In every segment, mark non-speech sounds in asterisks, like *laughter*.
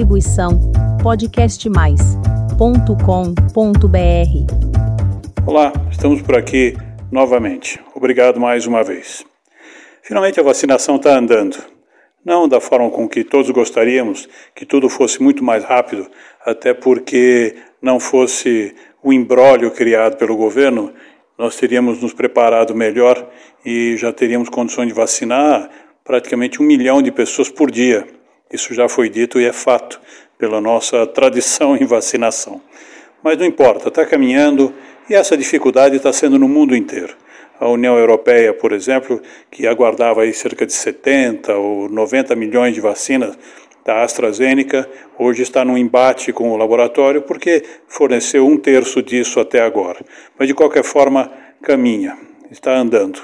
Distribuição podcastmais.com.br. Olá, estamos por aqui novamente. Obrigado mais uma vez. Finalmente a vacinação está andando. Não da forma com que todos gostaríamos, que tudo fosse muito mais rápido, até porque não fosse o embrólio criado pelo governo, nós teríamos nos preparado melhor e já teríamos condições de vacinar praticamente um milhão de pessoas por dia. Isso já foi dito e é fato pela nossa tradição em vacinação. Mas não importa, está caminhando e essa dificuldade está sendo no mundo inteiro. A União Europeia, por exemplo, que aguardava aí cerca de 70 ou 90 milhões de vacinas da AstraZeneca, hoje está num embate com o laboratório porque forneceu um terço disso até agora. Mas de qualquer forma, caminha, está andando.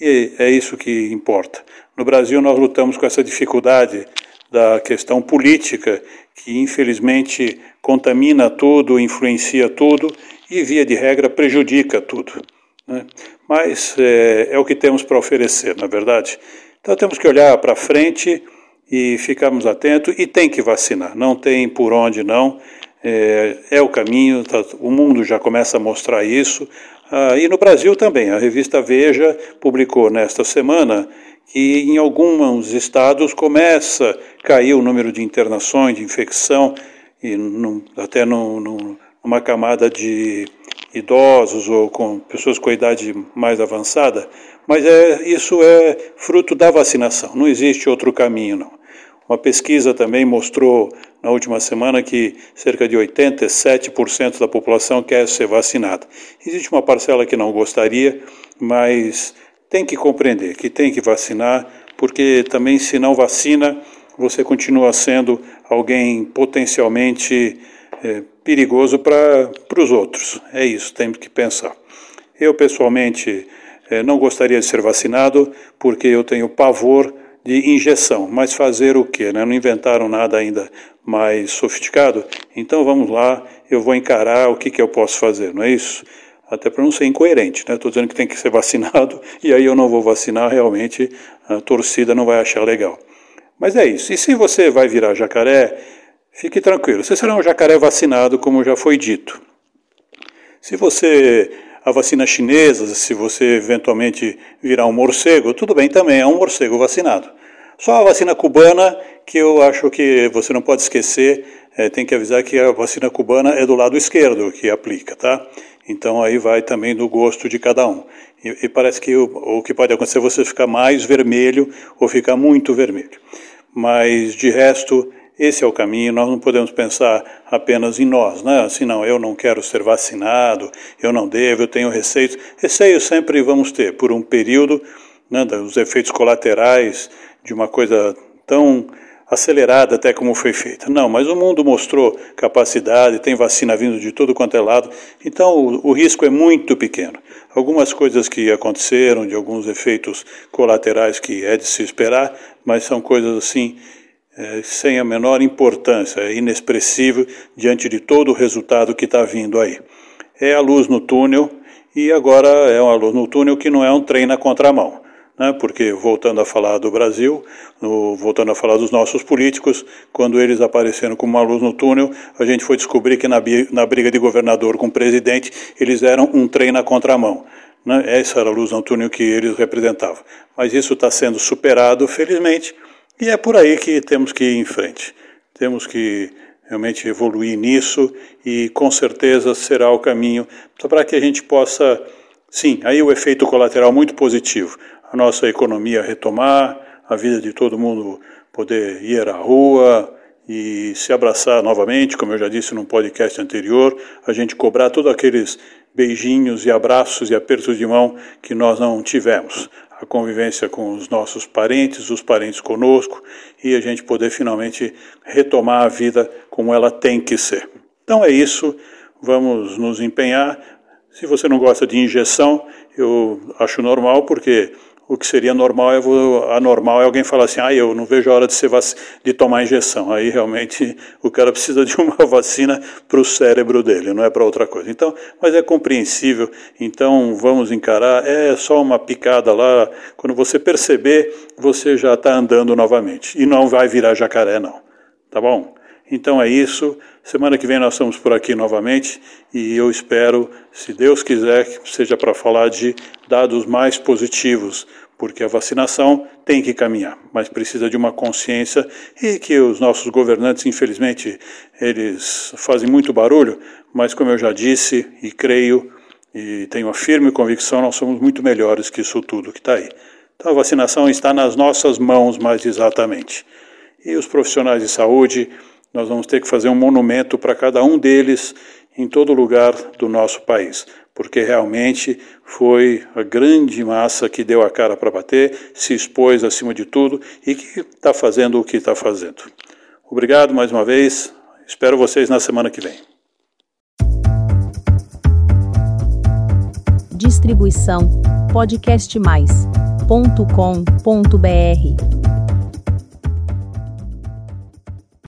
E é isso que importa. No Brasil, nós lutamos com essa dificuldade da questão política, que infelizmente contamina tudo, influencia tudo e, via de regra, prejudica tudo. Né? Mas é, é o que temos para oferecer, na é verdade. Então temos que olhar para frente e ficarmos atentos e tem que vacinar, não tem por onde não. É, é o caminho, tá, o mundo já começa a mostrar isso. Ah, e no Brasil também, a revista Veja publicou nesta semana que em alguns estados começa a cair o número de internações, de infecção, e até numa camada de idosos ou com pessoas com idade mais avançada, mas é, isso é fruto da vacinação, não existe outro caminho não. Uma pesquisa também mostrou na última semana que cerca de 87% da população quer ser vacinada. Existe uma parcela que não gostaria, mas tem que compreender que tem que vacinar, porque também se não vacina, você continua sendo alguém potencialmente é, perigoso para os outros. É isso, temos que pensar. Eu, pessoalmente, é, não gostaria de ser vacinado porque eu tenho pavor de injeção, mas fazer o quê? Né? Não inventaram nada ainda mais sofisticado, então vamos lá, eu vou encarar o que, que eu posso fazer, não é isso? Até para não ser incoerente, né? Estou dizendo que tem que ser *laughs* vacinado e aí eu não vou vacinar, realmente a torcida não vai achar legal. Mas é isso. E se você vai virar jacaré, fique tranquilo, você será um jacaré vacinado, como já foi dito. Se você a vacina chinesa, se você eventualmente virar um morcego, tudo bem também, é um morcego vacinado. Só a vacina cubana, que eu acho que você não pode esquecer, é, tem que avisar que a vacina cubana é do lado esquerdo que aplica, tá? Então aí vai também do gosto de cada um. E, e parece que o, o que pode acontecer é você ficar mais vermelho ou ficar muito vermelho. Mas de resto, esse é o caminho, nós não podemos pensar apenas em nós, né? Assim, não, eu não quero ser vacinado, eu não devo, eu tenho receios. Receios sempre vamos ter, por um período, né, os efeitos colaterais de uma coisa tão acelerada até como foi feita. Não, mas o mundo mostrou capacidade, tem vacina vindo de todo quanto é lado, então o, o risco é muito pequeno. Algumas coisas que aconteceram, de alguns efeitos colaterais que é de se esperar, mas são coisas assim é, sem a menor importância, é inexpressivo diante de todo o resultado que está vindo aí. É a luz no túnel, e agora é uma luz no túnel que não é um trem na contramão. Né? Porque, voltando a falar do Brasil, no, voltando a falar dos nossos políticos, quando eles apareceram com uma luz no túnel, a gente foi descobrir que na, na briga de governador com o presidente, eles eram um trem na contramão. Né? Essa era a luz no túnel que eles representavam. Mas isso está sendo superado, felizmente, e é por aí que temos que ir em frente. Temos que realmente evoluir nisso e com certeza será o caminho para que a gente possa, sim, aí o efeito colateral muito positivo, a nossa economia retomar, a vida de todo mundo poder ir à rua e se abraçar novamente, como eu já disse no podcast anterior, a gente cobrar todos aqueles beijinhos e abraços e apertos de mão que nós não tivemos a convivência com os nossos parentes, os parentes conosco e a gente poder finalmente retomar a vida como ela tem que ser. Então é isso, vamos nos empenhar. Se você não gosta de injeção, eu acho normal, porque o que seria normal é anormal é alguém falar assim, ah, eu não vejo a hora de, ser de tomar injeção. Aí realmente o cara *laughs* precisa de uma vacina para o cérebro dele, não é para outra coisa. Então, mas é compreensível. Então vamos encarar. É só uma picada lá. Quando você perceber, você já está andando novamente e não vai virar jacaré, não. Tá bom? Então é isso. Semana que vem nós estamos por aqui novamente e eu espero, se Deus quiser, que seja para falar de dados mais positivos, porque a vacinação tem que caminhar, mas precisa de uma consciência e que os nossos governantes, infelizmente, eles fazem muito barulho, mas como eu já disse e creio e tenho a firme convicção, nós somos muito melhores que isso tudo que está aí. Então a vacinação está nas nossas mãos mais exatamente. E os profissionais de saúde, nós vamos ter que fazer um monumento para cada um deles em todo lugar do nosso país, porque realmente foi a grande massa que deu a cara para bater, se expôs acima de tudo e que está fazendo o que está fazendo. Obrigado mais uma vez, espero vocês na semana que vem. Distribuição podcastmais.com.br